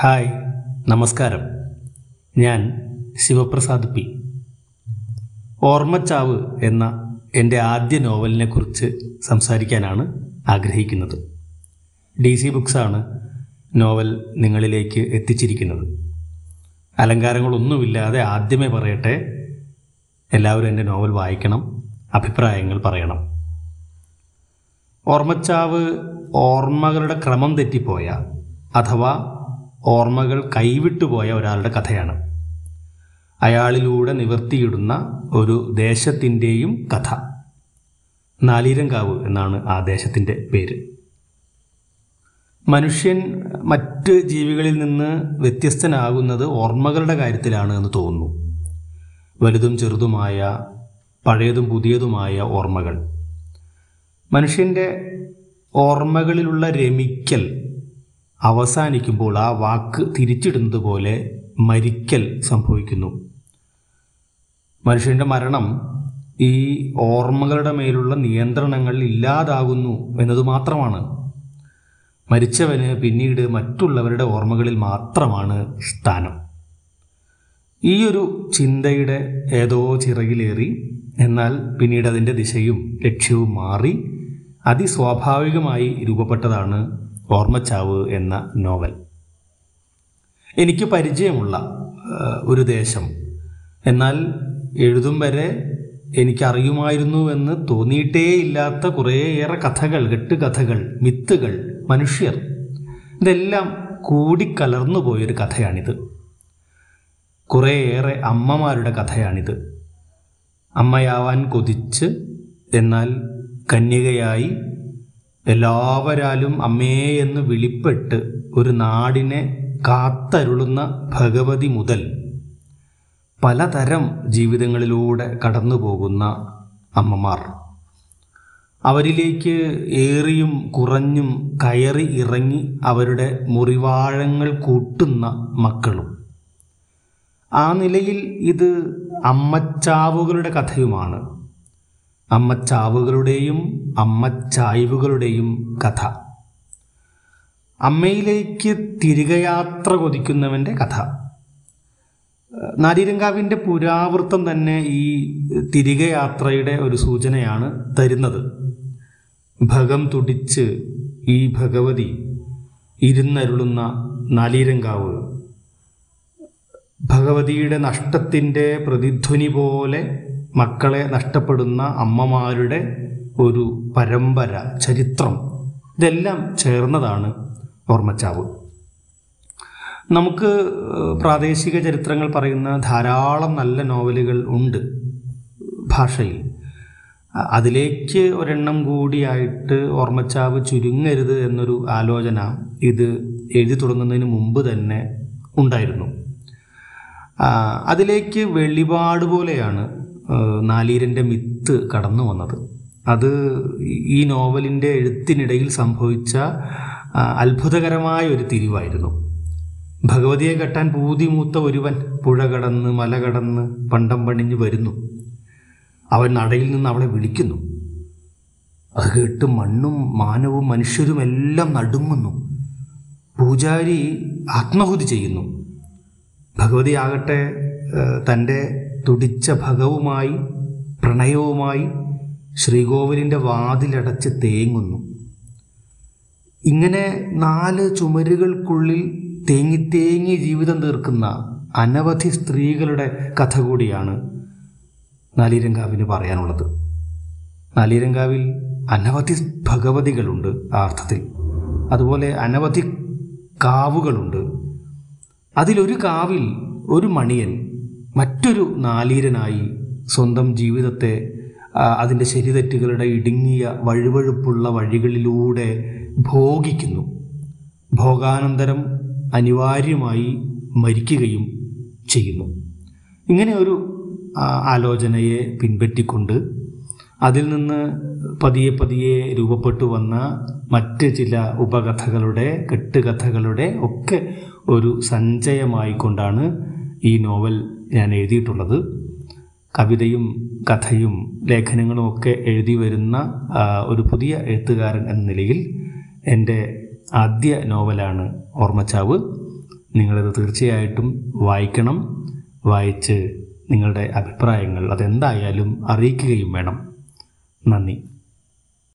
Hi നമസ്കാരം. ഞാൻ Sivaprasad P. ഓർമ്മച്ചാവ് എന്ന എന്റെ ആദ്യ നോവലിനെ കുറിച്ച് സംസാരിക്കാനാണ് ആഗ്രഹിക്കുന്നത്. ഡി സി ബുക്സാണ് നോവൽ നിങ്ങളിലേക്ക് എത്തിച്ചിരിക്കുന്നത്. അലങ്കാരങ്ങളൊന്നുമില്ലാതെ ആദ്യമേ പറയട്ടെ എല്ലാവരും എന്റെ നോവൽ വായിക്കണം അഭിപ്രായങ്ങൾ പറയണം. ഓർമ്മച്ചാവ് ഓർമ്മകളുടെ ക്രമം തെറ്റിപ്പോയ അഥവാ ഓർമ്മകൾ കൈവിട്ടുപോയ ഒരാളുടെ കഥയാണ്. അയാളിലൂടെ നിവർത്തിയിടുന്ന ഒരു ദേശത്തിന്റെയും കഥ. നാലീരങ്കാവ് എന്നാണ് ആ ദേശത്തിന്റെ പേര്. മനുഷ്യൻ മറ്റ് ജീവികളിൽ നിന്ന് വ്യത്യസ്തനാകുന്നത് ഓർമ്മകളുടെ കാര്യത്തിലാണ് എന്ന് തോന്നുന്നു. വലുതും ചെറുതുമായ പഴയതും പുതിയതുമായ ഓർമ്മകൾ. മനുഷ്യന്റെ ഓർമ്മകളിലുള്ള രമിക്കൽ അവസാനിക്കുമ്പോൾ ആ വാക്ക് തിരിച്ചിടുന്നത് പോലെ മരിക്കൽ സംഭവിക്കുന്നു. മനുഷ്യന്റെ മരണം ഈ ഓർമ്മകളുടെ മേലുള്ള നിയന്ത്രണങ്ങൾ ഇല്ലാതാകുന്നു എന്നത് മാത്രമാണ്. മരിച്ചവന് പിന്നീട് മറ്റുള്ളവരുടെ ഓർമ്മകളിൽ മാത്രമാണ് സ്ഥാനം. ഈ ഒരു ചിന്തയുടെ ഏതോ ചിറകിലേറി എന്നാൽ പിന്നീട് അതിന്റെ ദിശയും ലക്ഷ്യവും മാറി അതിസ്വാഭാവികമായി രൂപപ്പെട്ടതാണ് ഓർമ്മച്ചാവ് എന്ന നോവൽ. എനിക്ക് പരിചയമുള്ള ഒരു ദേശം. എന്നാൽ എഴുതും വരെ എനിക്കറിയുമായിരുന്നുവെന്ന് തോന്നിയിട്ടേയില്ലാത്ത കുറേയേറെ കഥകൾ കെട്ടുകഥകൾ മിത്തുകൾ മനുഷ്യർ. ഇതെല്ലാം കൂടിക്കലർന്നു പോയൊരു കഥയാണിത്. കുറേയേറെ അമ്മമാരുടെ കഥയാണിത്. അമ്മയാവാൻ കൊതിച്ച് എന്നാൽ കന്യകയായി എല്ലാവരാലും അമ്മേ എന്ന് വിളിപ്പെട്ട് ഒരു നാടിനെ കാത്തരുളുന്ന ഭഗവതി മുതൽ പലതരം ജീവിതങ്ങളിലൂടെ കടന്നു പോകുന്ന അമ്മമാർ. അവരിലേക്ക് ഏറിയും കുറഞ്ഞും കയറി ഇറങ്ങി അവരുടെ മുറിവാഴങ്ങൾ കൂട്ടുന്ന മക്കളും. ആ നിലയിൽ ഇത് അമ്മച്ചാവുകളുടെ കഥയുമാണ്. അമ്മച്ചാവുകളുടെയും അമ്മച്ചായ്വുകളുടെയും കഥ. അമ്മയിലേക്ക് തിരികെ യാത്ര കൊതിക്കുന്നവന്റെ കഥ. നാരീരങ്കാവിന്റെ പുരാവൃത്തം തന്നെ ഈ തിരികെ യാത്രയുടെ ഒരു സൂചനയാണ് തരുന്നത്. ഭഗം തുടിച്ച് ഈ ഭഗവതി ഇരുന്നരുളുന്ന നാലീരങ്കാവ് ഭഗവതിയുടെ നഷ്ടത്തിന്റെ പ്രതിധ്വനി പോലെ മക്കളെ നഷ്ടപ്പെടുന്ന അമ്മമാരുടെ ഒരു പരമ്പര ചരിത്രം. ഇതെല്ലാം ചേർന്നതാണ് ഓർമ്മച്ചാവ്. നമുക്ക് പ്രാദേശിക ചരിത്രങ്ങൾ പറയുന്ന ധാരാളം നല്ല നോവലുകൾ ഉണ്ട് ഭാഷയിൽ. അതിലേക്ക് ഒരെണ്ണം കൂടിയായിട്ട് ഓർമ്മച്ചാവ് ചുരുങ്ങരുത് എന്നൊരു ആലോചന ഇത് എഴുതി തുടങ്ങുന്നതിന് മുമ്പ് തന്നെ ഉണ്ടായിരുന്നു. അതിലേക്ക് വെളിപാട് പോലെയാണ് നാലീരന്റെ മിത്ത് കടന്നു വന്നത്. അത് ഈ- നോവലിന്റെ എഴുത്തിനിടയിൽ സംഭവിച്ച അത്ഭുതകരമായ ഒരു തിരിവായിരുന്നു. ഭഗവതിയെ കെട്ടാൻ പൂതിമൂത്ത ഒരുവൻ പുഴ കടന്ന് മല കടന്ന് പണ്ടം പണിഞ്ഞ് വരുന്നു. അവൻ നടയിൽ നിന്ന് അവളെ വിളിക്കുന്നു. അത് കേട്ട് മണ്ണും മാനവും മനുഷ്യരും എല്ലാം നടുങ്ങുന്നു. പൂജാരി ആത്മഹുതി ചെയ്യുന്നു. ഭഗവതി ആകട്ടെ തന്റെ തുടിച്ച ഭഗവുമായി പ്രണയവുമായി ശ്രീകോവിലിന്റെ വാതിലടച്ച് തേങ്ങുന്നു. ഇങ്ങനെ നാല് ചുമരുകൾക്കുള്ളിൽ തേങ്ങി തേങ്ങി ജീവിതം തീർക്കുന്ന അനവധി സ്ത്രീകളുടെ കഥ കൂടിയാണ് നാലീരങ്കാവിന് പറയാനുള്ളത്. നാലീരങ്കാവിൽ അനവധി ഭഗവതികളുണ്ട് ആ അർത്ഥത്തിൽ അതുപോലെ അനവധി കാവുകളുണ്ട്. അതിലൊരു കാവിൽ ഒരു മണിയൻ മറ്റൊരു നാലീരനായി സ്വന്തം ജീവിതത്തെ അതിന്റെ ശരിതെറ്റുകളുടെ ഇടുങ്ങിയ വഴുവഴുപ്പുള്ള വഴികളിലൂടെ ഭോഗിക്കുന്നു. ഭോഗാനന്തരം അനിവാര്യമായി മരിക്കുകയും ചെയ്യുന്നു. ഇങ്ങനെ ഒരു ആലോചനയെ പിൻപറ്റിക്കൊണ്ട് അതിൽ നിന്ന് പതിയെ പതിയെ രൂപപ്പെട്ടു വന്ന മറ്റ് ചില ഉപകഥകളുടെ കെട്ടുകഥകളുടെ ഒക്കെ ഒരു സഞ്ചയമായിക്കൊണ്ടാണ് ഈ നോവൽ ഞാൻ എഴുതിയിട്ടുള്ളത്. കവിതയും കഥയും ലേഖനങ്ങളും ഒക്കെ എഴുതി വരുന്ന ഒരു പുതിയ എഴുത്തുകാരൻ എന്ന നിലയിൽ എന്റെ ആദ്യ നോവലാണ് ഓർമ്മച്ചാവ്. നിങ്ങളത് തീർച്ചയായിട്ടും വായിക്കണം. വായിച്ച് നിങ്ങളുടെ അഭിപ്രായങ്ങൾ അതെന്തായാലും അറിയിക്കുകയും വേണം. നന്ദി.